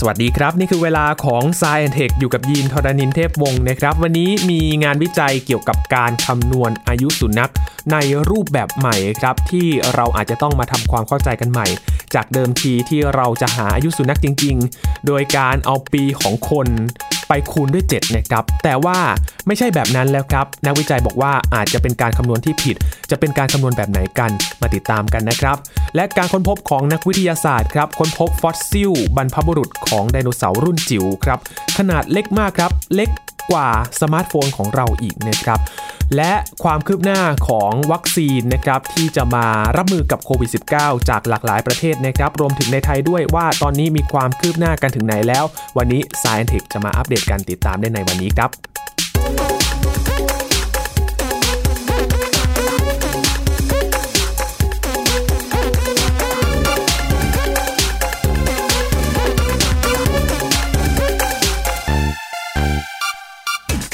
สวัสดีครับ นี่คือเวลาของ s าย e n t e c h อยู่กับยีนทรณินเทพวงศ์นะครับ วันนี้มีงานวิจัยเกี่ยวกับการคำนวณอายุสุนัขในรูปแบบใหม่ครับ ที่เราอาจจะต้องมาทำความเข้าใจกันใหม่ จากเดิมทีที่เราจะหาอายุสุนัขจริง ๆ โดยการเอาปีของคนไปคูณด้วย7นะครับ แต่ว่าไม่ใช่แบบนั้นแล้วครับ นักวิจัยบอกว่าอาจจะเป็นการคำนวณที่ผิด จะเป็นการคำนวณแบบไหนกัน มาติดตามกันนะครับ และการค้นพบของนักวิทยาศาสตร์ครับ ค้นพบฟอสซิลบรรพบุรุษของไดโนเสาร์รุ่นจิ๋วครับ ขนาดเล็กมากครับ เล็ก กว่าสมาร์ทโฟนของเราอีกนะครับ และความคืบหน้าของวัคซีนนะครับที่จะมารับมือกับโควิด -19 จากหลากหลายประเทศนะครับ รวมถึงในไทยด้วยว่าตอนนี้มีความคืบหน้ากันถึงไหนแล้ว วันนี้ Science Tech จะมาอัปเดตการติดตามได้ในวันนี้ครับ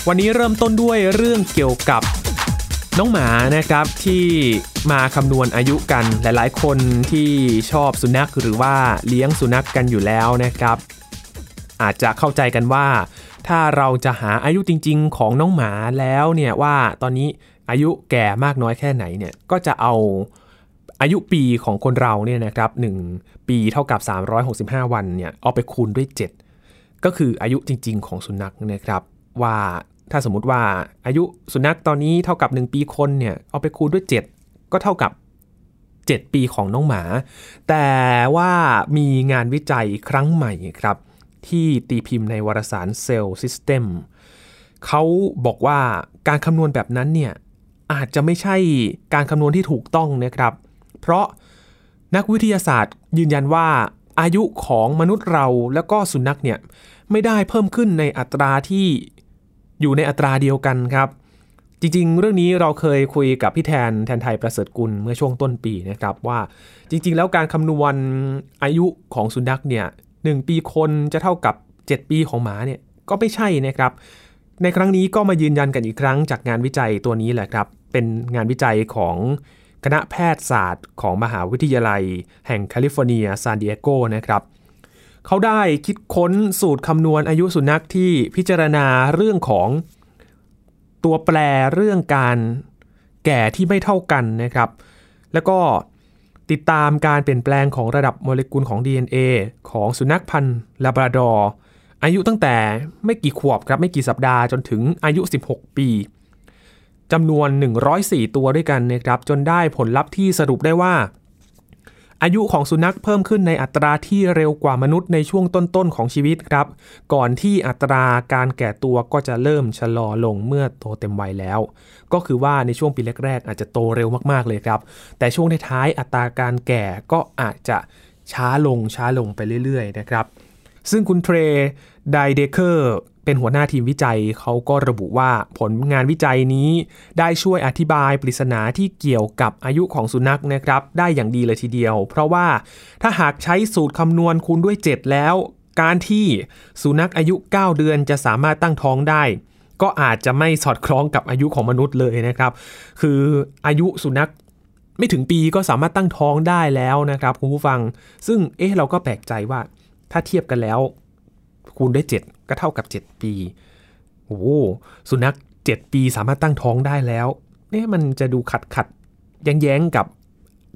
วันนี้เริ่มต้นด้วยเรื่องเกี่ยวกับน้องหมานะครับที่มาคำนวณอายุกันหลายๆ คนที่ชอบสุนัขหรือว่าเลี้ยงสุนัขกกันอยู่แล้วนะครับ อาจจะเข้าใจกันว่า ถ้าเราจะหาอายุจริง ๆ ของน้องหมาแล้วเนี่ยว่าตอนนี้อายุแก่มากน้อยแค่ไหนเนี่ยก็จะเอาอายุปีของคนเราเนี่ยนะครับ1ปีเท่ากับ 365 วันเนี่ยเอาไปคูณด้วย 7 ก็คืออายุจริง ๆ ของสุนัขนะครับว่า ถ้าสมมติว่าอายุสุนัขตอนนี้เท่ากับ 1 ปีคนเนี่ยเอาไปคูณด้วย 7 ก็เท่ากับ 7 ปีของน้องหมา แต่ว่ามีงานวิจัยครั้งใหม่ครับ ที่ตีพิมพ์ในวารสาร Cell System เขาบอกว่าการคำนวณแบบนั้นเนี่ยอาจจะไม่ใช่การคำนวณที่ถูกต้องนะครับ เพราะนักวิทยาศาสตร์ยืนยันว่าอายุของมนุษย์เราแล้วก็สุนัขเนี่ยไม่ได้เพิ่มขึ้นในอัตราที่ อยู่ในอัตราเดียวกันครับ จริงๆ เรื่องนี้เราเคยคุยกับพี่แทนแทนไทยประเสริฐกุลเมื่อช่วงต้นปีนะครับว่าจริง ๆ แล้วการคำนวณอายุของสุนัขเนี่ยหปีคนจะเท่ากับ 7 ปีของหมาเนี่ยก็ไม่ใช่นะครับ ในครั้งนี้ก็มายืนยันกันอีกครั้งจากงานวิจัยตัวนี้แหละครับ เป็นงานวิจัยของคณะแพทยศาสตร์ของมหาวิทยาลัย แห่งแคลิฟอร์เนียซานดิเอโกนะครับ เขาได้คิดค้นสูตรคำนวณอายุสุนัขที่พิจารณาเรื่องของตัวแปรเรื่องการแก่ที่ไม่เท่ากันนะครับ แล้วก็ติดตามการเปลี่ยนแปลงของระดับโมเลกุลของ DNA ของสุนัขพันธุ์ลาบราดอร์อายุตั้งแต่ไม่กี่ขวบครับไม่กี่สัปดาห์จนถึงอายุ 16 ปีจำนวน 104 ตัวด้วยกันนะครับ จนได้ผลลัพธ์ที่สรุปได้ว่า อายุของสุนัขเพิ่มขึ้นในอัตราที่เร็วกว่ามนุษย์ในช่วงต้นๆของชีวิตครับ ก่อนที่อัตราการแก่ตัวก็จะเริ่มชะลอลงเมื่อโตเต็มวัยแล้ว ก็คือว่าในช่วงปีแรกๆ อาจจะโตเร็วมากๆเลยครับ แต่ช่วงท้ายๆอัตราการแก่ก็อาจจะช้าลงช้าลงไปเรื่อยๆนะครับ ซึ่งคุณเทรไดเดเคอร์ เป็นหัวหน้าทีมวิจัยเขาก็ระบุว่าผลงานวิจัยนี้ได้ช่วยอธิบายปริศนาที่เกี่ยวกับอายุของสุนัขนะครับ ได้อย่างดีเลยทีเดียว เพราะว่าถ้าหากใช้สูตรคำนวณคูณด้วย 7 แล้ว การที่สุนัขอายุ 9 เดือนจะสามารถตั้งท้องได้ ก็อาจจะไม่สอดคล้องกับอายุของมนุษย์เลยนะครับ คืออายุสุนัขไม่ถึงปีก็สามารถตั้งท้องได้แล้วนะครับคุณผู้ฟัง ซึ่งเอ๊ะเราก็แปลกใจว่าถ้าเทียบกันแล้ว คูณด้วย 7 ก็เท่ากับ 7 ปี โอ้สุนัข 7 ปีสามารถตั้งท้องได้แล้วเนี่ยมันจะดูขัดขัดแย้งแย้งกับ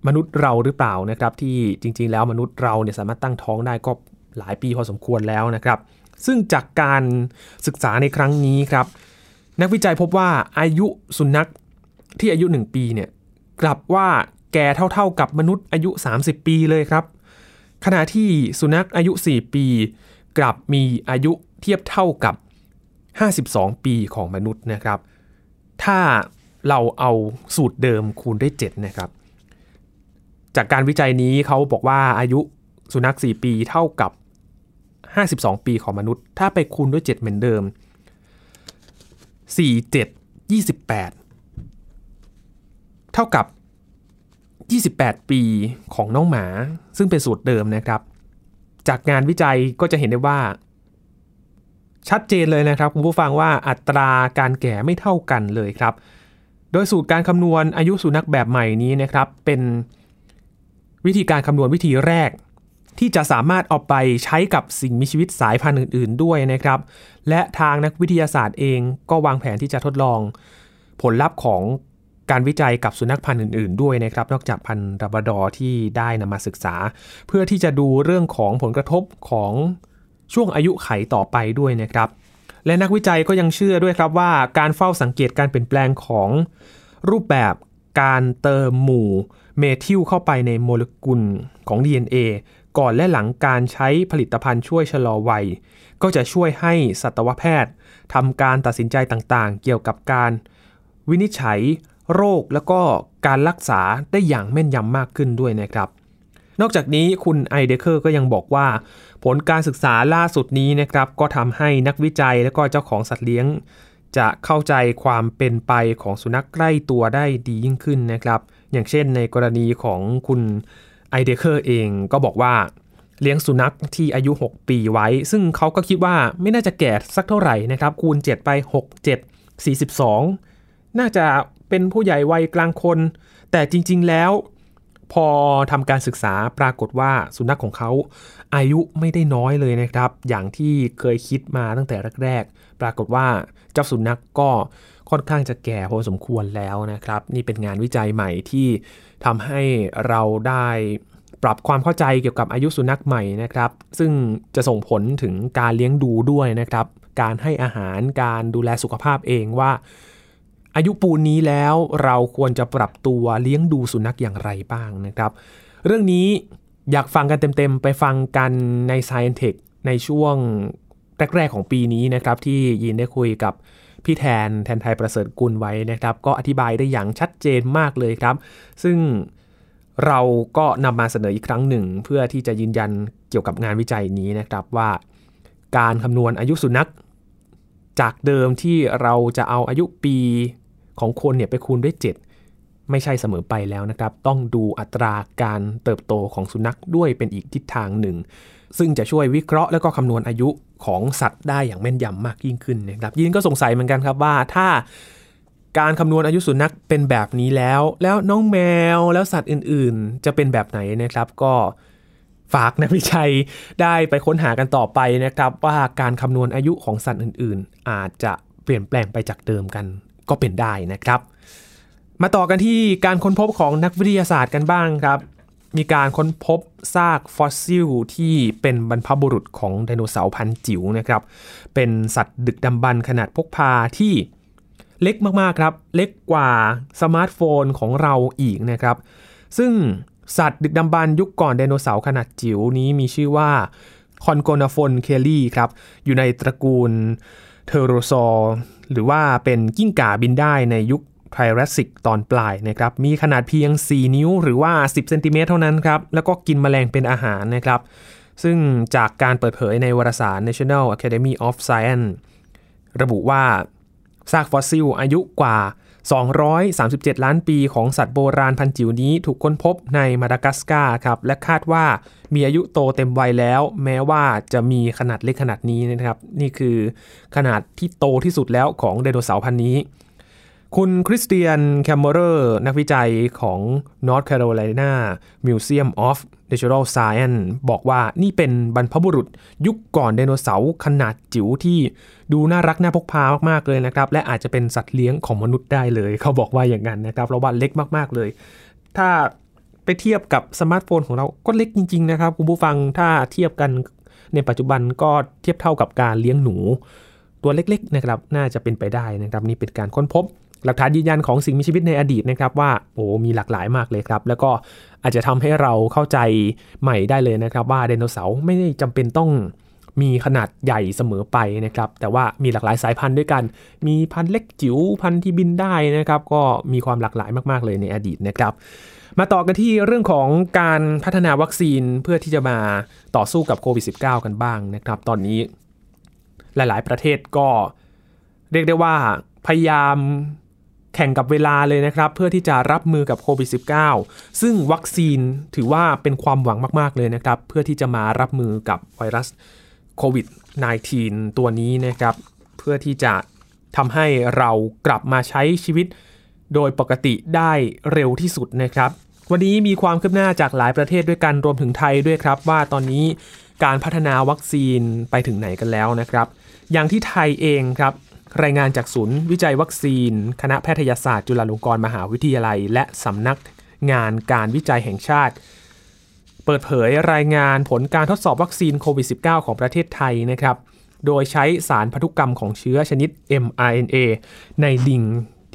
มนุษย์เราหรือเปล่านะครับ ที่จริง ๆ แล้วมนุษย์เราเนี่ยสามารถตั้งท้องได้ก็หลายปีพอสมควรแล้วนะครับ ซึ่งจากการศึกษาในครั้งนี้ครับ นักวิจัยพบว่าอายุสุนัขที่อายุ 1 ปีเนี่ยกลับว่าแก่เท่าๆกับมนุษย์อายุ 30 ปีเลยครับ ขณะที่สุนัขอายุ 4 ปี กลับมีอายุ เทียบเท่ากับ 52 ปีของมนุษย์นะครับ ถ้าเราเอาสูตรเดิมคูณด้วย7นะครับ จากการวิจัยนี้เขาบอกว่าอายุสุนัข 4 ปีเท่ากับ 52 ปีของมนุษย์ ถ้าไปคูณด้วย 7 เหมือนเดิม 4 7 28 เท่ากับ 28 ปีของน้องหมา ซึ่งเป็นสูตรเดิมนะครับ จากงานวิจัยก็จะเห็นได้ว่า ชัดเจนเลยนะครับคุณผู้ฟังว่าอัตราการแก่ไม่เท่ากันเลยครับ โดยสูตรการคำนวณอายุสุนัขแบบใหม่นี้นะครับเป็นวิธีการคำนวณวิธีแรก ที่จะสามารถเอาไปใช้กับสิ่งมีชีวิตสายพันธุ์อื่น ๆ ด้วยนะครับ และทางนักวิทยาศาสตร์เองก็วางแผนที่จะทดลอง ผลลัพธ์ของการวิจัยกับสุนัขพันธุ์อื่น ๆ ด้วยนะครับ นอกจากพันธุ์ราบราดอที่ได้นำมาศึกษา เพื่อที่จะดูเรื่องของผลกระทบของ ช่วงอายุไขต่อไปด้วยนะครับ และนักวิจัยก็ยังเชื่อด้วยครับว่า การเฝ้าสังเกตการเปลี่ยนแปลงของรูปแบบการเติมหมู่เมทิลเข้าไปในโมเลกุลของ DNA ก่อนและหลังการใช้ผลิตภัณฑ์ช่วยชะลอวัย ก็จะช่วยให้สัตวแพทย์ทำการตัดสินใจต่างๆ เกี่ยวกับการวินิจฉัยโรคแล้วก็การรักษาได้อย่างแม่นยำมากขึ้นด้วยนะครับ นอกจากนี้คุณไอเดเคอร์ก็ยังบอกว่า ผลการศึกษาล่าสุดนี้นะครับก็ทำให้นักวิจัยและก็เจ้าของสัตว์เลี้ยง จะเข้าใจความเป็นไปของสุนัขใกล้ตัวได้ดียิ่งขึ้นนะครับ อย่างเช่นในกรณีของคุณไอเดเคอร์เองก็บอกว่าเลี้ยงสุนัขที่อายุ 6 ปีไว้ ซึ่งเขาก็คิดว่าไม่น่าจะแก่สักเท่าไหร่นะครับ คูณ 7 ไป 6 7 42 น่าจะเป็นผู้ใหญ่วัยกลางคน แต่จริง ๆ แล้ว พอทำการศึกษาปรากฏว่าสุนัขของเขาอายุไม่ได้น้อยเลยนะครับ อย่างที่เคยคิดมาตั้งแต่แรกๆ ปรากฏว่าเจ้าสุนัขกก็ค่อนข้างจะแก่พอสมควรแล้วนะครับ นี่เป็นงานวิจัยใหม่ที่ทำให้เราได้ปรับความเข้าใจเกี่ยวกับอายุสุนัขใหม่นะครับ ซึ่งจะส่งผลถึงการเลี้ยงดูด้วยนะครับ การให้อาหารการดูแลสุขภาพเองว่า อายุปูนนี้แล้วเราควรจะปรับตัวเลี้ยงดูสุนัขอย่างไรบ้างนะครับ เรื่องนี้อยากฟังกันเต็มๆ ไปฟังกันใน Science Tech ในช่วงแรกๆของปีนี้นะครับที่ยินได้คุยกับพี่แทนแทนไทยประเสริฐกุลไว้นะครับ ก็อธิบายได้อย่างชัดเจนมากเลยครับ ซึ่งเราก็นำมาเสนออีกครั้งหนึ่ง เพื่อที่จะยืนยันเกี่ยวกับงานวิจัยนี้นะครับว่า การคำนวณอายุสุนัข จากเดิมที่เราจะเอาอายุปี ของคนเนี่ยไปคูณด้วย 7 ไม่ใช่เสมอไปแล้วนะครับ ต้องดูอัตราการเติบโตของสุนัขด้วยเป็นอีกทิศทางหนึ่ง ซึ่งจะช่วยวิเคราะห์แล้วก็คำนวณอายุของสัตว์ได้อย่างแม่นยำมากยิ่งขึ้นนะครับ ยินก็สงสัยเหมือนกันครับว่าถ้าการคำนวณอายุสุนัขเป็นแบบนี้แล้ว แล้วน้องแมวแล้วสัตว์อื่นๆ จะเป็นแบบไหนนะครับก็ฝากนักวิจัยได้ไปค้นหากันต่อไปนะครับ ว่าการคำนวณอายุของสัตว์อื่นๆ อาจจะเปลี่ยนแปลงไปจากเดิมกัน ก็เป็นได้นะครับ มาต่อกันที่การค้นพบของนักวิทยาศาสตร์กันบ้างครับ มีการค้นพบซากฟอสซิลที่เป็นบรรพบุรุษของไดโนเสาร์พันธุ์จิ๋วนะครับ เป็นสัตว์ดึกดำบรรพ์ขนาดพกพาที่เล็กมากๆครับ เล็กกว่าสมาร์ทโฟนของเราอีกนะครับ ซึ่งสัตว์ดึกดำบรรพ์ยุคก่อนไดโนเสาร์ขนาดจิ๋วนี้มีชื่อว่า Kongonaphon kely ครับ อยู่ในตระกูลเทโรซอร์ หรือว่าเป็นกิ้งก่าบินได้ในยุคไทรแอสซิกตอนปลายนะครับ มีขนาดเพียง 4 นิ้วหรือว่า 10 เซนติเมตรเท่านั้นครับ แล้วก็กินแมลงเป็นอาหารนะครับ ซึ่งจากการเปิดเผยในวารสาร National Academy of Science ระบุว่าซากฟอสซิลอายุกว่า 237 ล้านปีของสัตว์โบราณพันธุ์จิ๋วนี้ถูกค้นพบในมาดากัสการ์ครับและคาดว่ามีอายุโตเต็มวัยแล้ว แม้ว่าจะมีขนาดเล็กขนาดนี้นะครับ นี่คือขนาดที่โตที่สุดแล้วของไดโนเสาร์พันธุ์นี้ คุณคริสเตียนแคมเมอร์นักวิจัยของ North Carolina Museum of Natural Science บอกว่านี่เป็นบรรพบุรุษยุคก่อนไดโนเสาร์ขนาดจิ๋วที่ดูน่ารักน่าพกพามากๆเลยนะครับ และอาจจะเป็นสัตว์เลี้ยงของมนุษย์ได้เลย เขาบอกว่าอย่างนั้นนะครับเพราะว่าเล็กมากๆเลย ถ้าไปเทียบกับสมาร์ทโฟนของเราก็เล็กจริง ๆ นะครับ คุณผู้ฟังถ้าเทียบกันในปัจจุบันก็เทียบเท่ากับการเลี้ยงหนู ตัวเล็กๆนะครับน่าจะเป็นไปได้นะครับนี่เป็นการค้นพบ หลักฐานยืนยันของสิ่งมีชีวิตในอดีตนะครับว่าโอ้มีหลากหลายมากเลยครับ แล้วก็อาจจะทำให้เราเข้าใจใหม่ได้เลยนะครับ ว่าไดโนเสาร์ไม่ได้จำเป็นต้องมีขนาดใหญ่เสมอไปนะครับ แต่ว่ามีหลากหลายสายพันธุ์ด้วยกัน มีพันธุ์เล็กจิ๋วพันธุ์ที่บินได้นะครับ ก็มีความหลากหลายมาก ๆ เลยในอดีตนะครับ มาต่อกันที่เรื่องของการพัฒนาวัคซีนเพื่อที่จะมาต่อสู้กับโควิด -19 กันบ้างนะครับ ตอนนี้หลาย ๆ ประเทศก็เรียกได้ว่าพยายาม แข่งกับเวลาเลยนะครับ เพื่อที่จะรับมือกับโควิด -19 ซึ่งวัคซีนถือว่าเป็นความหวังมาก ๆ เลยนะครับ เพื่อที่จะมารับมือกับไวรัสโควิด -19 ตัวนี้นะครับ เพื่อที่จะทำให้เรากลับมาใช้ชีวิตโดยปกติได้เร็วที่สุดนะครับ วันนี้มีความคืบหน้าจากหลายประเทศด้วยกันรวมถึงไทยด้วยครับ ว่าตอนนี้การพัฒนาวัคซีนไปถึงไหนกันแล้วนะครับ อย่างที่ไทยเองครับ รายงานจากศูนย์วิจัยวัคซีน คณะแพทยศาสตร์จุฬาลงกรณ์มหาวิทยาลัย และสำนักงานการวิจัยแห่งชาติ เปิดเผยรายงานผลการทดสอบวัคซีนโควิด -19 ของประเทศไทยนะครับ โดยใช้สารพันธุกรรมของเชื้อชนิด mRNA ในลิง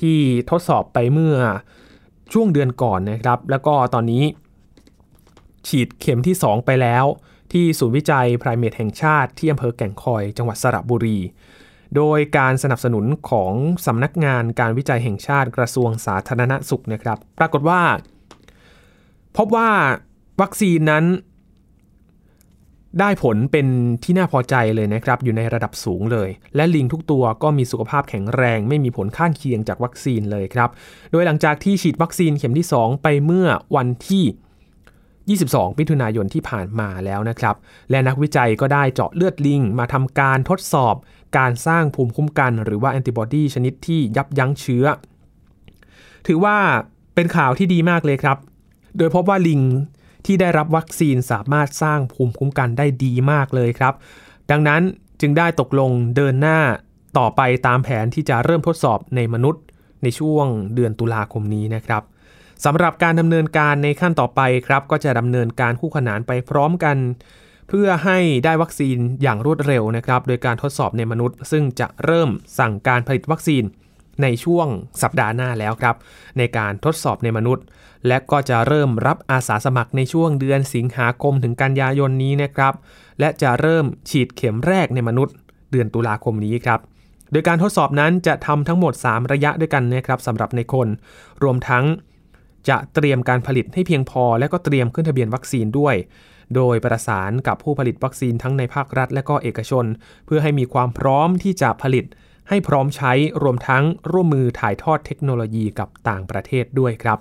ที่ทดสอบไปเมื่อช่วงเดือนก่อนนะครับ แล้วก็ตอนนี้ ฉีดเข็มที่ 2 ไปแล้ว ที่ศูนย์วิจัยไพรเมทแห่งชาติที่อำเภอแก่งคอยจังหวัดสระบุรี โดยการสนับสนุนของสำนักงานการวิจัยแห่งชาติกระทรวงสาธารณสุขนะครับ ปรากฏว่า พบว่าวัคซีนนั้น ได้ผลเป็นที่น่าพอใจเลยนะครับ อยู่ในระดับสูงเลย และลิงทุกตัวก็มีสุขภาพแข็งแรง ไม่มีผลข้างเคียงจากวัคซีนเลยครับ โดยหลังจากที่ฉีดวัคซีนเข็มที่ 2 ไปเมื่อวันที่ 22มิถุนายนที่ผ่านมาแล้วนะครับ และนักวิจัยก็ได้เจาะเลือดลิงมาทำการทดสอบ การสร้างภูมิคุ้มกัน หรือว่าแอนติบอดีชนิดที่ยับยั้งเชื้อ ถือว่าเป็นข่าวที่ดีมากเลยครับ โดยพบว่าลิงที่ได้รับวัคซีนสามารถสร้างภูมิคุ้มกันได้ดีมากเลยครับ ดังนั้นจึงได้ตกลงเดินหน้าต่อไปตามแผนที่จะเริ่มทดสอบในมนุษย์ในช่วงเดือนตุลาคมนี้นะครับ สำหรับการดำเนินการในขั้นต่อไปครับก็จะดำเนินการคู่ขนานไปพร้อมกัน เพื่อให้ได้วัคซีนอย่างรวดเร็วนะครับ โดยการทดสอบในมนุษย์ ซึ่งจะเริ่มสั่งการผลิตวัคซีนในช่วงสัปดาห์หน้าแล้วครับ ในการทดสอบในมนุษย์ และก็จะเริ่มรับอาสาสมัครในช่วงเดือนสิงหาคมถึงกันยายนนี้นะครับ และจะเริ่มฉีดเข็มแรกในมนุษย์ เดือนตุลาคมนี้ครับโดยการทดสอบนั้นจะทำทั้งหมด 3 ระยะด้วยกันนะครับสำหรับในคน รวมทั้ง จะเตรียมการผลิตให้เพียงพอ และก็เตรียมขึ้นทะเบียนวัคซีนด้วย โดยประสานกับผู้ผลิตวัคซีนทั้งในภาครัฐ และก็เอกชน เพื่อให้มีความพร้อมที่จะผลิต ให้พร้อมใช้รวมทั้งร่วมมือถ่ายทอดเทคโนโลยีกับต่างประเทศด้วยครับ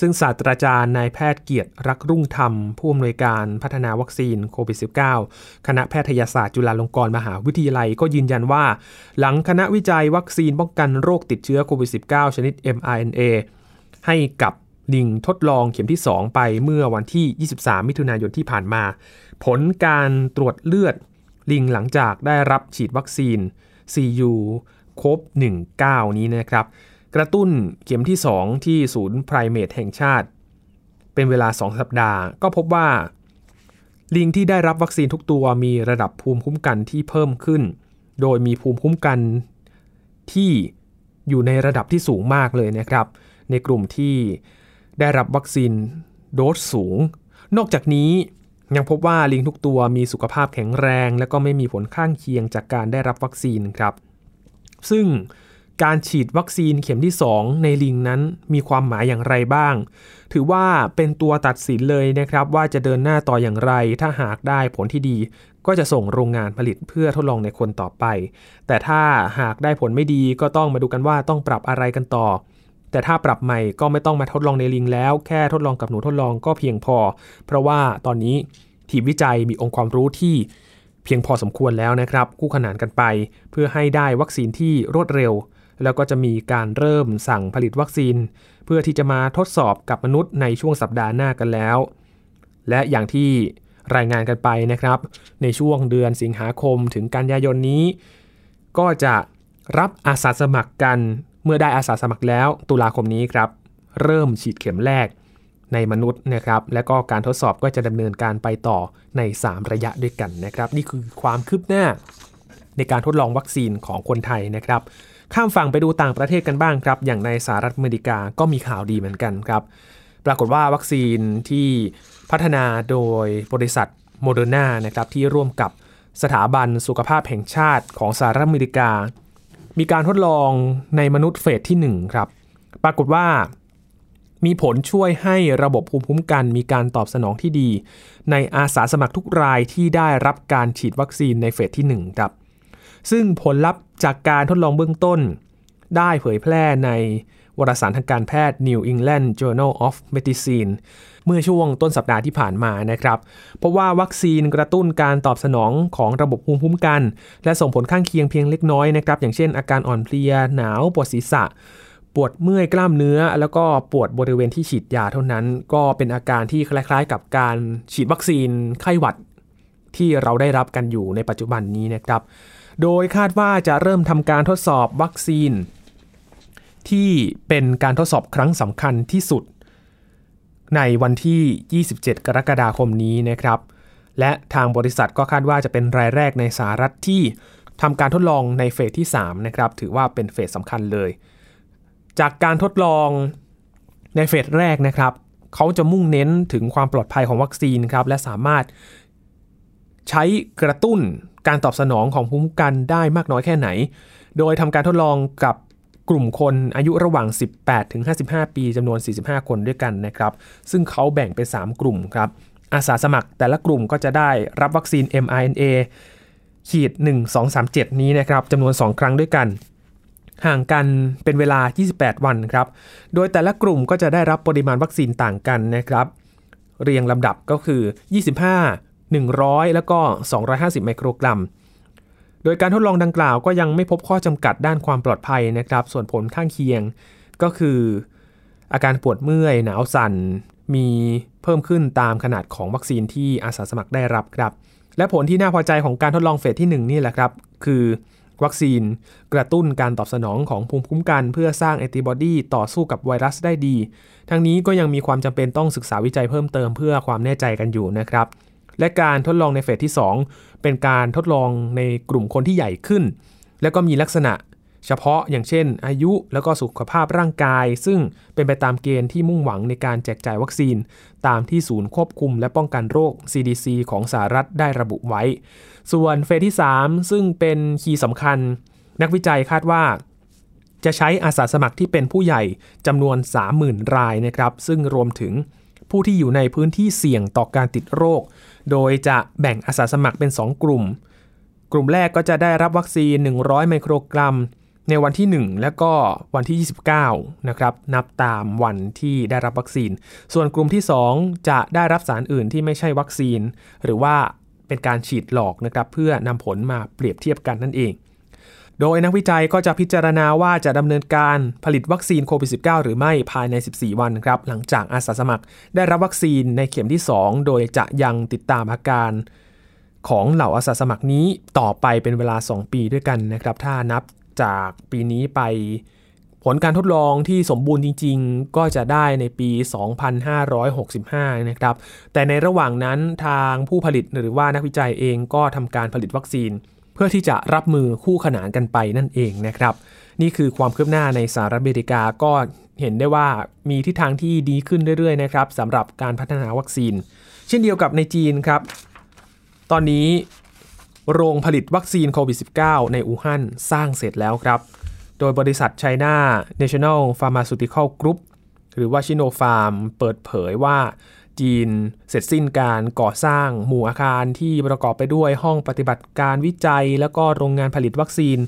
ซึ่งศาสตราจารย์นายแพทย์เกียรติรักรุ่งธรรม ผู้อำนวยการพัฒนาวัคซีนโควิด -19 คณะแพทยศาสตร์จุฬาลงกรณ์มหาวิทยาลัยก็ยืนยันว่า หลังคณะวิจัยวัคซีนป้องกันโรคติดเชื้อโควิด -19 ชนิด mRNA ให้กับลิงทดลองเข็มที่ 2 ไปเมื่อวันที่ 23 มิถุนายนที่ผ่านมา ผลการตรวจเลือดลิงหลังจากได้รับฉีดวัคซีน CU โคบ19 นี้นะครับ กระตุ้นเข็มที่ 2 ที่ศูนย์ไพรเมทแห่งชาติ เป็นเวลา 2 สัปดาห์ ก็พบว่า ลิงที่ได้รับวัคซีนทุกตัวมีระดับภูมิคุ้มกันที่เพิ่มขึ้น โดยมีภูมิคุ้มกันที่อยู่ในระดับที่สูงมากเลยนะครับ ในกลุ่มที่ได้รับวัคซีนโดสสูง นอกจากนี้ยังพบว่าลิงทุกตัวมีสุขภาพแข็งแรง และก็ไม่มีผลข้างเคียงจากการได้รับวัคซีนครับ ซึ่งการฉีดวัคซีนเข็มที่ 2 ในลิงนั้นมีความหมายอย่างไรบ้าง ถือว่าเป็นตัวตัดสินเลยนะครับ ว่าจะเดินหน้าต่ออย่างไร ถ้าหากได้ผลที่ดี ก็จะส่งโรงงานผลิตเพื่อทดลองในคนต่อไป แต่ถ้าหากได้ผลไม่ดีก็ต้องมาดูกันว่าต้องปรับอะไรกันต่อ แต่ถ้าปรับใหม่ก็ไม่ต้องมาทดลองในลิงแล้ว แค่ทดลองกับหนูทดลองก็เพียงพอ เพราะว่าตอนนี้ทีมวิจัยมีองค์ความรู้ที่เพียงพอสมควรแล้วนะครับ คู่ขนานกันไป เพื่อให้ได้วัคซีนที่รวดเร็ว แล้วก็จะมีการเริ่มสั่งผลิตวัคซีน เพื่อที่จะมาทดสอบกับมนุษย์ในช่วงสัปดาห์หน้ากันแล้ว และอย่างที่รายงานกันไปนะครับ ในช่วงเดือนสิงหาคมถึงกันยายนนี้ ก็จะรับอาสาสมัครกัน เมื่อได้อาสาสมัครแล้วตุลาคมนี้ครับ เริ่มฉีดเข็มแรกในมนุษย์นะครับ และก็การทดสอบก็จะดำเนินการไปต่อใน 3 ระยะด้วยกันนะครับ นี่คือความคืบหน้าในการทดลองวัคซีนของคนไทยนะครับ ข้ามฝั่งไปดูต่างประเทศกันบ้างครับ อย่างในสหรัฐอเมริกาก็มีข่าวดีเหมือนกันครับ ปรากฏว่าวัคซีนที่พัฒนาโดยบริษัทโมเดอร์นานะครับที่ร่วมกับสถาบันสุขภาพแห่งชาติของสหรัฐอเมริกา มีการทดลองในมนุษย์เฟสที่ 1 ครับ ปรากฏว่ามีผลช่วยให้ระบบภูมิคุ้มกันมีการตอบสนองที่ดี ในอาสาสมัครทุกรายที่ได้รับการฉีดวัคซีนในเฟสที่ 1 ครับ ซึ่งผลลัพธ์จากการทดลองเบื้องต้น ได้เผยแพร่ใน วารสารทางการแพทย์ New England Journal of Medicine เมื่อช่วงต้นสัปดาห์ที่ผ่านมานะครับ เพราะว่าวัคซีนกระตุ้นการตอบสนองของระบบภูมิคุ้มกัน และส่งผลข้างเคียงเพียงเล็กน้อยนะครับ อย่างเช่นอาการอ่อนเพลีย หนาว ปวดศีรษะ ปวดเมื่อยกล้ามเนื้อ แล้วก็ปวดบริเวณที่ฉีดยาเท่านั้น ก็เป็นอาการที่คล้ายๆ กับการฉีดวัคซีนไข้หวัดที่เราได้รับกันอยู่ในปัจจุบันนี้นะครับ โดยคาดว่าจะเริ่มทำการทดสอบวัคซีน ที่เป็นการทดสอบครั้งสำคัญที่สุด ในวันที่ 27 กรกฎาคมนี้นะครับ และทางบริษัทก็คาดว่าจะเป็นรายแรกในสหรัฐที่ทำการทดลองในเฟสที่ 3 นะครับ ถือว่าเป็นเฟสสำคัญเลย จากการทดลองในเฟสแรกนะครับ เขาจะมุ่งเน้นถึงความปลอดภัยของวัคซีนครับ และสามารถใช้กระตุ้นการตอบสนองของภูมิคุ้มกันได้มากน้อยแค่ไหน โดยทำการทดลองกับ กลุ่มคนอายุระหว่าง 18 ถึง 55 ปีจำนวน 45 คนด้วยกันนะครับ ซึ่งเขาแบ่งเป็น 3 กลุ่มครับ อาสาสมัครแต่ละกลุ่มก็จะได้รับวัคซีน mRNA ขีด 1237 นี้นะครับจำนวน 2 ครั้งด้วยกัน ห่างกันเป็นเวลา 28 วันครับ โดยแต่ละกลุ่มก็จะได้รับปริมาณวัคซีนต่างกันนะครับ เรียงลำดับก็คือ 25 100 แล้วก็ 250 ไมโครกรัม โดยการทดลองดังกล่าวก็ยังไม่พบข้อจำกัดด้านความปลอดภัยนะครับ ส่วนผลข้างเคียงก็คือ อาการปวดเมื่อย หนาวสัน่น มีเพิ่มขึ้นตามขนาดของวัคซีนที่อาสาสมัครได้รับครับ และผลที่น่าพอใจของการทดลองเฟสที่ 1 นี่แหละครับ คือวัคซีนกระตุ้นการตอบสนองของภูมิคุ้มกัน เพื่อสร้างแอนติบอดีต่อสู้กับไวรัสได้ดี ทั้งนี้ก็ยังมีความจำเป็นต้องศึกษาวิจัยเพิ่มเติมเพื่อความแน่ใจกันอยู่นะครับ และการทดลองในเฟสที่ 2 เป็นการทดลองในกลุ่มคนที่ใหญ่ขึ้น และก็มีลักษณะเฉพาะอย่างเช่น อายุแล้วก็สุขภาพร่างกาย ซึ่งเป็นไปตามเกณฑ์ที่มุ่งหวังในการแจกจ่ายวัคซีน ตามที่ศูนย์ควบคุมและป้องกันโรค CDC ของสหรัฐได้ระบุไว้ ส่วนเฟสที่ 3 ซึ่งเป็นคีย์สำคัญ นักวิจัยคาดว่า จะใช้อาสาสมัครที่เป็นผู้ใหญ่จำนวน 30,000 รายนะครับ ซึ่งรวมถึง ผู้ที่อยู่ในพื้นที่เสี่ยงต่อการติดโรค โดยจะแบ่งอาสาสมัครเป็น 2 กลุ่ม กลุ่มแรกก็จะได้รับวัคซีน 100 ไมโครกรัม ในวันที่ 1 และก็วันที่ 29 นะครับ นับตามวันที่ได้รับวัคซีน ส่วนกลุ่มที่ 2 จะได้รับสารอื่นที่ไม่ใช่วัคซีน หรือว่าเป็นการฉีดหลอกนะครับเพื่อนำผลมาเปรียบเทียบกันนั่นเอง โดยนักวิจัยก็จะพิจารณาว่าจะดำเนินการผลิตวัคซีนโควิด -19 หรือไม่ภายใน 14 วันครับ หลังจากอาสาสมัครได้รับวัคซีนในเข็มที่ 2 โดยจะยังติดตามอาการของเหล่าอาสาสมัครนี้ต่อไปเป็นเวลา 2 ปีด้วยกันนะครับ ถ้านับจากปีนี้ไปผลการทดลองที่สมบูรณ์จริง ๆ ก็จะได้ในปี 2565 นะครับ แต่ในระหว่างนั้นทางผู้ผลิตหรือว่านักวิจัยเองก็ทำการผลิตวัคซีน เพื่อที่จะรับมือคู่ขนานกันไปนั่นเองนะครับ นี่คือความคืบหน้าในสหรัฐอเมริกาก็เห็นได้ว่ามีทิศทางที่ดีขึ้นเรื่อยๆนะครับสำหรับการพัฒนาวัคซีน เช่นเดียวกับในจีนครับ ตอนนี้โรงผลิตวัคซีนโควิด -19 ในอู่ฮั่นสร้างเสร็จแล้วครับ โดยบริษัท China National Pharmaceutical Group หรือว่าชิโนฟาร์ม เปิดเผยว่า จีน เสร็จสิ้นการก่อสร้างหมู่อาคารที่ประกอบไปด้วยห้องปฏิบัติการวิจัย แล้วก็โรงงานผลิตวัคซีน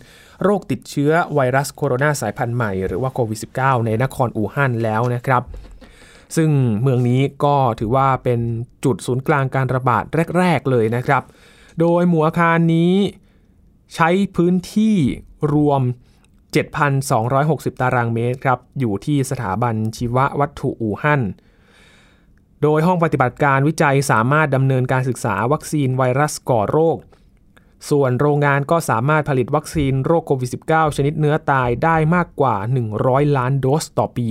โรคติดเชื้อไวรัสโคโรนาสายพันธุ์ใหม่ หรือว่าโควิด -19 ในนครอู่ฮั่นแล้วนะครับ ซึ่งเมืองนี้ก็ถือว่าเป็นจุดศูนย์กลางการระบาดแรก ๆ เลยนะครับ โดยหมู่อาคารนี้ใช้พื้นที่รวม 7,260 ตารางเมตรครับ อยู่ที่สถาบันชีววัตถุอู่ฮั่น โดยห้องปฏิบัติการวิจัยสามารถดำเนินการศึกษาวัคซีนไวรัสก่อโรค ส่วนโรงงานก็สามารถผลิตวัคซีนโรคโควิด -19 ชนิดเนื้อตายได้มากกว่า 100 ล้านโดสต่อปี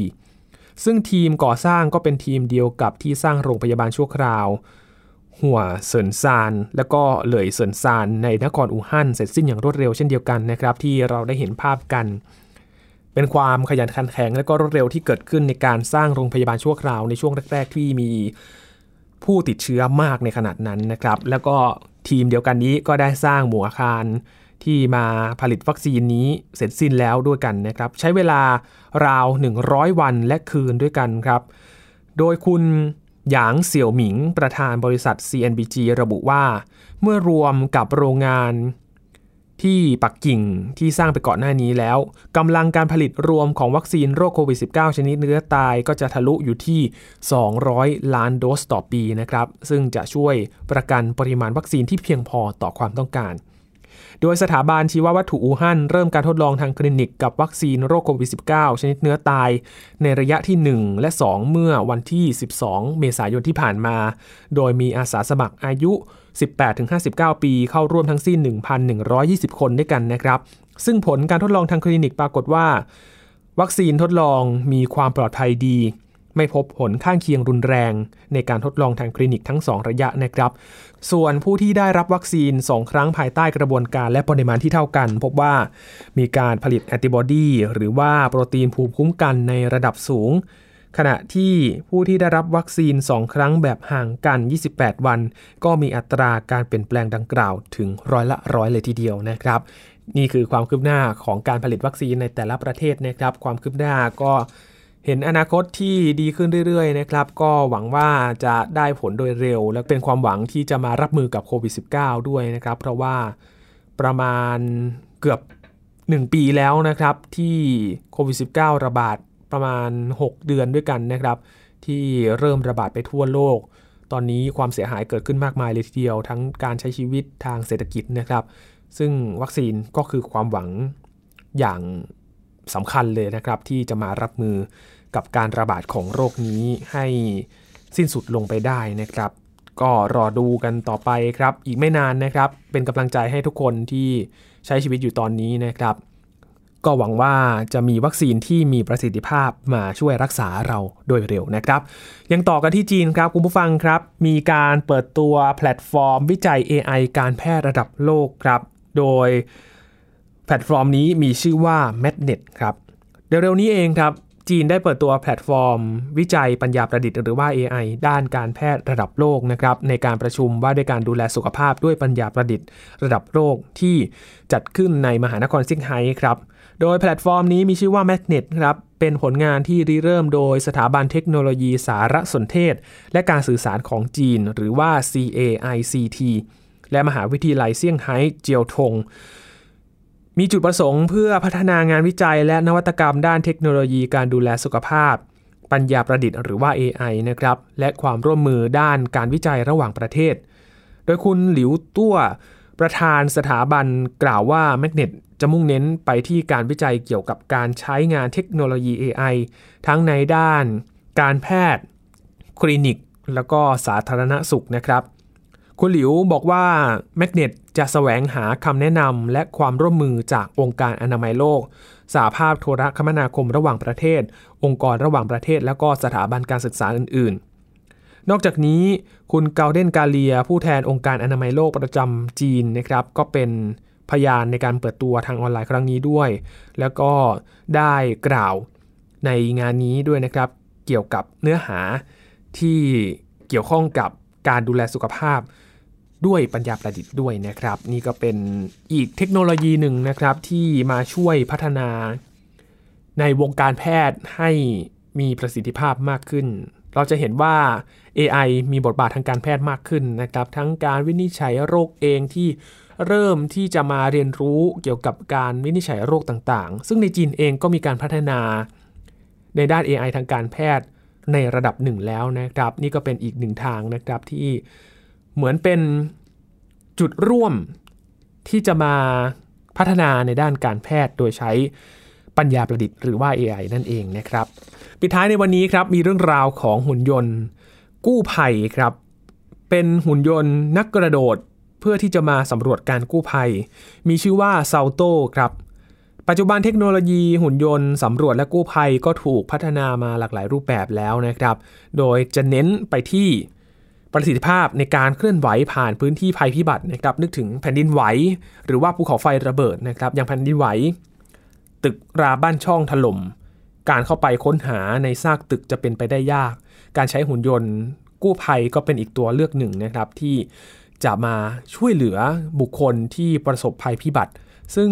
ซึ่งทีมก่อสร้างก็เป็นทีมเดียวกับที่สร้างโรงพยาบาลชั่วคราว หัวเซินซาน และก็เหลยเซินซานในนครอู่ฮั่นเสร็จสิ้นอย่างรวดเร็วเช่นเดียวกันนะครับ ที่เราได้เห็นภาพกัน เป็นความขยันขันแข็ง และก็รวดเร็วที่เกิดขึ้นในการสร้างโรงพยาบาลชั่วคราวในช่วงแรก ๆ ที่มีผู้ติดเชื้อมากในขนาดนั้นนะครับ แล้วก็ทีมเดียวกันนี้ก็ได้สร้างหมู่อาคารที่มาผลิตวัคซีนนี้เสร็จสิ้นแล้วด้วยกันนะครับ ใช้เวลาราว 100 วันและคืนด้วยกันครับ โดยคุณหยางเสี่ยวหมิงประธานบริษัท CNBG ระบุว่า เมื่อรวมกับโรงงาน ที่ปักกิ่งที่สร้างไปก่อนหน้านี้แล้วกำลังการผลิตรวมของวัคซีนโรคโควิด -19 ชนิดเนื้อตายก็จะทะลุอยู่ที่ 200 ล้านโดสต่อปีนะครับ ซึ่งจะช่วยประกันปริมาณวัคซีนที่เพียงพอต่อความต้องการ โดยสถาบันชีววัตถุอู่ฮั่นเริ่มการทดลองทางคลินิกกับวัคซีนโรคโควิด -19 ชนิดเนื้อตาย ในระยะที่ 1 และ 2 เมื่อวันที่ 12 เมษายนที่ผ่านมา โดยมีอาสาสมัครอายุ 18-59 ปีเข้าร่วมทั้งสิ้น 1,120 คนด้วยกันนะครับ ซึ่งผลการทดลองทางคลินิกปรากฏว่า วัคซีนทดลองมีความปลอดภัยดี ไม่พบผลข้างเคียงรุนแรง ในการทดลองทางคลินิกทั้ง 2 ระยะนะครับ ส่วนผู้ที่ได้รับวัคซีน 2 ครั้งภายใต้กระบวนการและปริมาณที่เท่ากัน พบว่ามีการผลิตแอนติบอดีหรือว่าโปรตีนภูมิคุ้มกันในระดับสูง ขณะที่ผู้ที่ได้รับวัคซีน 2 ครั้งแบบห่างกัน 28 วัน ก็มีอัตราการเปลี่ยนแปลงดังกล่าวถึงร้อยละร้อยเลยทีเดียวนะครับ นี่คือความคืบหน้าของการผลิตวัคซีนในแต่ละประเทศนะครับ ความคืบหน้าก็เห็นอนาคตที่ดีขึ้นเรื่อยๆนะครับ ก็หวังว่าจะได้ผลโดยเร็ว และเป็นความหวังที่จะมารับมือกับโควิด -19 ด้วยนะครับ เพราะว่าประมาณเกือบ 1 ปีแล้วนะครับ ที่โควิด -19 ระบาด ประมาณ 6 เดือนด้วยกันนะครับ ที่เริ่มระบาดไปทั่วโลก ตอนนี้ความเสียหายเกิดขึ้นมากมายเลยทีเดียว ทั้งการใช้ชีวิตทางเศรษฐกิจนะครับ ซึ่งวัคซีนก็คือความหวังอย่างสำคัญเลยนะครับ ที่จะมารับมือกับการระบาดของโรคนี้ให้สิ้นสุดลงไปได้นะครับ ก็รอดูกันต่อไปครับ อีกไม่นานนะครับ เป็นกำลังใจให้ทุกคนที่ใช้ชีวิตอยู่ตอนนี้นะครับ ก็หวังว่าจะมีวัคซีนที่มีประสิทธิภาพมาช่วยรักษาเราโดยเร็วนะครับ ยังต่อกันที่จีนครับคุณผู้ฟังครับ มีการเปิดตัวแพลตฟอร์มวิจัย AI การแพทย์ระดับโลกครับ โดยแพลตฟอร์มนี้มีชื่อว่า MedNet ครับเร็วๆนี้เองครับจีนได้เปิดตัวแพลตฟอร์ม วิจัยปัญญาประดิษฐ์หรือว่า AI ด้านการแพทย์ระดับโลกนะครับในการประชุมว่าด้วยการดูแลสุขภาพด้วยปัญญาประดิษฐ์ ระดับโลกที่จัดขึ้นในมหานครเซี่ยงไฮ้ครับ โดยแพลตฟอร์มนี้มีชื่อว่า MedNet ครับเป็นผลงานที่ริเริ่มโดยสถาบันเทคโนโลยีสารสนเทศ และการสื่อสารของจีน หรือว่า CAICT และมหาวิทยาลัยเซี่ยงไฮ้เจียวทง มีจุดประสงค์เพื่อพัฒนางานวิจัยและนวัตกรรมด้านเทคโนโลยีการดูแลสุขภาพ ปัญญาประดิษฐ์หรือว่า AI นะครับและความร่วมมือด้านการวิจัยระหว่างประเทศ โดยคุณหลิวตั้วประธานสถาบันกล่าวว่า Magnet จะมุ่งเน้นไปที่การวิจัยเกี่ยวกับการใช้งานเทคโนโลยี AI ทั้งในด้านการแพทย์ คลินิก แล้วก็สาธารณสุขนะครับ คุณหลิวบอกว่าแมกเนตจะแสวงหาคำแนะนำและความร่วมมือจากองค์การอนามัยโลกสาภาพโทรคมนาคมระหว่างประเทศ องค์กรระหว่างประเทศ และก็สถาบันการศึกษาอื่น ๆนอกจากนี้คุณเกาเดนกาเลีย ผู้แทนองค์การอนามัยโลกประจำจีนนะครับ ก็เป็น พยานในการเปิดตัวทางออนไลน์ครั้งนี้ด้วย แล้วก็ได้กล่าวในงานนี้ด้วยนะครับ เกี่ยวกับเนื้อหาที่เกี่ยวข้องกับการดูแลสุขภาพด้วยปัญญาประดิษฐ์ด้วยนะครับ นี่ก็เป็นอีกเทคโนโลยีหนึ่งนะครับที่มาช่วยพัฒนา ในวงการแพทย์ให้มีประสิทธิภาพมากขึ้น เราจะเห็นว่า AI มีบทบาททางการแพทย์มากขึ้นนะครับ ทั้งการวินิจฉัยโรคเองที่ เริ่มที่จะมาเรียนรู้เกี่ยวกับการวินิจฉัยโรคต่างๆ ซึ่งในจีนเองก็มีการพัฒนา ในด้าน AI ทางการแพทย์ในระดับหนึ่งแล้วนะครับ นี่ก็เป็นอีกหนึ่งทางนะครับที่เหมือนเป็นจุดร่วมที่จะมาพัฒนาในด้านการแพทย์โดยใช้ปัญญาประดิษฐ์หรือว่า AI นั่นเองนะครับ ปิดท้ายในวันนี้ครับมีเรื่องราวของหุ่นยนต์ กู้ภัยครับ เป็นหุ่นยนต์นักกระโดด พื่อที่จะมาสำรวจการกู้ภัย มีชื่อว่าซาโต้ครับ ปัจจุบันเทคโนโลยีหุ่นยนต์สำรวจและกู้ภัยก็ถูกพัฒนามาหลากหลายรูปแบบแล้วนะครับ โดยจะเน้นไปที่ประสิทธิภาพในการเคลื่อนไหวผ่านพื้นที่ภัยพิบัตินะครับ นึกถึงแผ่นดินไหว หรือว่าภูเขาไฟระเบิดนะครับ อย่างแผ่นดินไหว ตึกราบ้านช่องถลม่ม การเข้าไปค้นหาในซากตึกจะเป็นไปได้ยาก การใช้หุ่นยนต์ กู้ภัยก็เป็นอีกตัวเลือกหนึ่งนะครับที่ จะมาช่วยเหลือบุคคลที่ประสบภัยพิบัติ ซึ่ง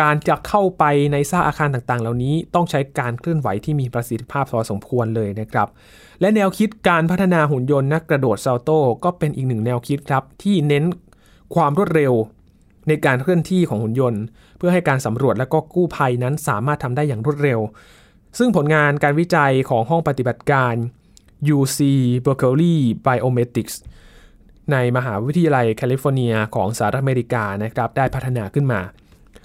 การจะเข้าไปในซากอาคารต่างๆ เหล่านี้ต้องใช้การเคลื่อนไหวที่มีประสิทธิภาพพอสมควรเลยนะครับ และแนวคิดการพัฒนาหุ่นยนต์นักกระโดดซาโต้ก็เป็นอีกหนึ่งแนวคิดครับ ที่เน้นความรวดเร็วในการเคลื่อนที่ของหุ่นยนต์ เพื่อให้การสำรวจและก็กู้ภัยนั้นสามารถทำได้อย่างรวดเร็ว ซึ่งผลงานการวิจัยของห้องปฏิบัติการ UC Berkeley Biomimetics ในมหาวิทยาลัยแคลิฟอร์เนียของสหรัฐอเมริกานะครับได้พัฒนาขึ้นมา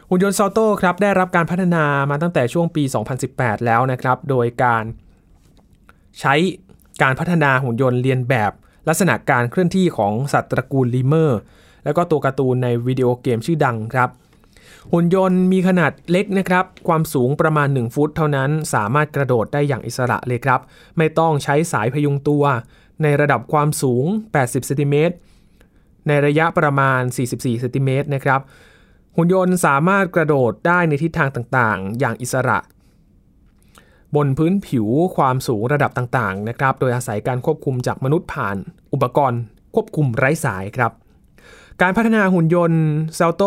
หุ่นยนต์ Salto ครับได้รับการพัฒนามาตั้งแต่ช่วงปี 2018 แล้วนะครับโดยการใช้การพัฒนาหุ่นยนต์เลียนแบบ ลักษณะการเคลื่อนที่ของสัตว์ตระกูลลีเมอร์ แล้วก็ตัวการ์ตูนในวิดีโอเกมชื่อดังครับหุ่นยนต์มีขนาดเล็กนะครับ ความสูงประมาณ 1 ฟุตเท่านั้น สามารถกระโดดได้อย่างอิสระเลยครับ ไม่ต้องใช้สายพยุงตัว ในระดับความสูง 80เซนติเมตรในระยะประมาณ 44เซนติเมตรนะครับ หุ่นยนต์สามารถกระโดดได้ในทิศทางต่างๆ อย่างอิสระ บนพื้นผิวความสูงระดับต่างๆนะครับ โดยอาศัยการควบคุมจากมนุษย์ผ่าน อุปกรณ์ ควบคุมไร้สายครับ การพัฒนาหุ่นยนต์เซลโต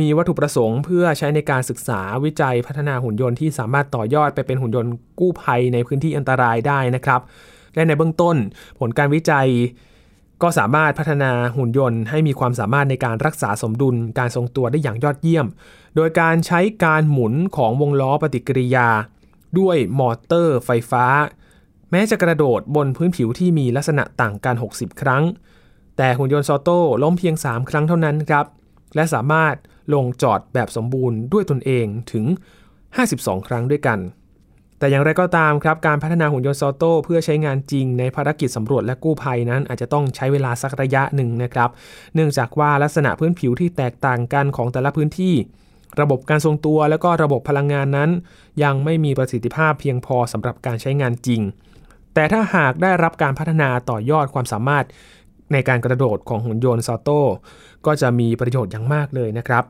มีวัตถุประสงค์ เพื่อใช้ในการศึกษาวิจัยพัฒนาหุ่นยนต์ที่สามารถต่อยอดไปเป็นหุ่นยนต์กู้ภัยในพื้นที่อันตรายได้นะครับ และในเบื้องต้น ผลการวิจัยก็สามารถพัฒนาหุ่นยนต์ให้มีความสามารถในการรักษาสมดุลการทรงตัวได้อย่างยอดเยี่ยม โดยการใช้การหมุนของวงล้อปฏิกิริยา ด้วยมอเตอร์ไฟฟ้า แม้จะกระโดดบนพื้นผิวที่มีลักษณะต่างกัน 60 ครั้ง แต่หุ่นยนต์ซอโต้ล้มเพียง 3 ครั้งเท่านั้นครับ และสามารถลงจอดแบบสมบูรณ์ด้วยตนเองถึง 52 ครั้งด้วยกัน แต่อย่างไรก็ตามครับ การพัฒนาหุ่นยนต์ซอโต้เพื่อใช้งานจริงในภารกิจสำรวจและกู้ภัยนั้น อาจจะต้องใช้เวลาสักระยะหนึ่งนะครับ เนื่องจากว่าลักษณะพื้นผิวที่แตกต่างกันของแต่ละพื้นที่ ระบบการทรงตัวและก็ระบบพลังงานนั้น ยังไม่มีประสิทธิภาพเพียงพอสำหรับการใช้งานจริง แต่ถ้าหากได้รับการพัฒนาต่อยอดความสามารถในการกระโดดของหุ่นยนต์ซอโต้ก็จะมีประโยชน์อย่างมากเลยนะครับ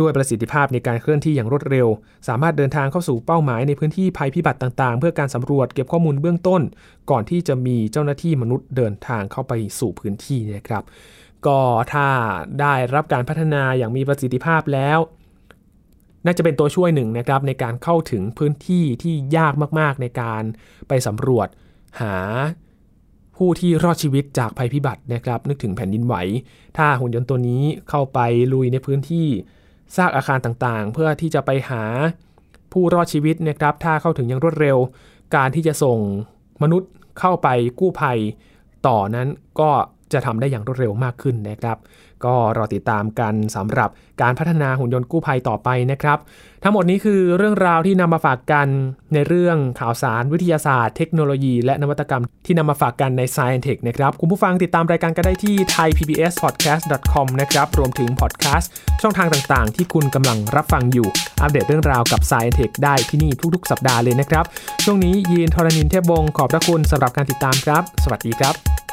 ด้วยประสิทธิภาพในการเคลื่อนที่อย่างรวดเร็ว สามารถเดินทางเข้าสู่เป้าหมายในพื้นที่ภัยพิบัติต่างๆ เพื่อการสำรวจเก็บข้อมูลเบื้องต้น ก่อนที่จะมีเจ้าหน้าที่มนุษย์เดินทางเข้าไปสู่พื้นที่นะครับ ก็ถ้าได้รับการพัฒนาอย่างมีประสิทธิภาพแล้ว น่าจะเป็นตัวช่วยหนึ่งนะครับในการเข้าถึงพื้นที่ที่ยากมากๆ ในการไปสำรวจหาผู้ที่รอดชีวิตจากภัยพิบัตินะครับ นึกถึงแผ่นดินไหว ถ้าหุ่นยนต์ตัวนี้เข้าไปลุยในพื้นที่ ซากอาคารต่างๆ เพื่อที่จะไปหาผู้รอดชีวิตนะครับ ถ้าเข้าถึงอย่างรวดเร็ว การที่จะส่งมนุษย์เข้าไปกู้ภัยต่อนั้นก็ จะทำได้อย่างรวดเร็วมากขึ้นนะครับ ก็รอติดตามกันสำหรับการพัฒนาหุ่นยนต์กู้ภัยต่อไปนะครับ ทั้งหมดนี้คือเรื่องราวที่นำมาฝากกันในเรื่องข่าวสารวิทยาศาสตร์ เทคโนโลยี และนวัตกรรมที่นำมาฝากกันใน Science Tech นะครับ คุณผู้ฟังติดตามรายการก็ได้ที่ thaipbspodcast.com นะครับรวมถึงพอดแคสต์ช่องทางต่างๆ ที่คุณกำลังรับฟังอยู่ อัปเดตเรื่องราวกับ Science Tech ได้ที่นี่ทุกๆ สัปดาห์เลยนะครับช่วงนี้ยีนทรณินเทพวงศ์ขอบพระคุณสำหรับการติดตามครับ สวัสดีครับ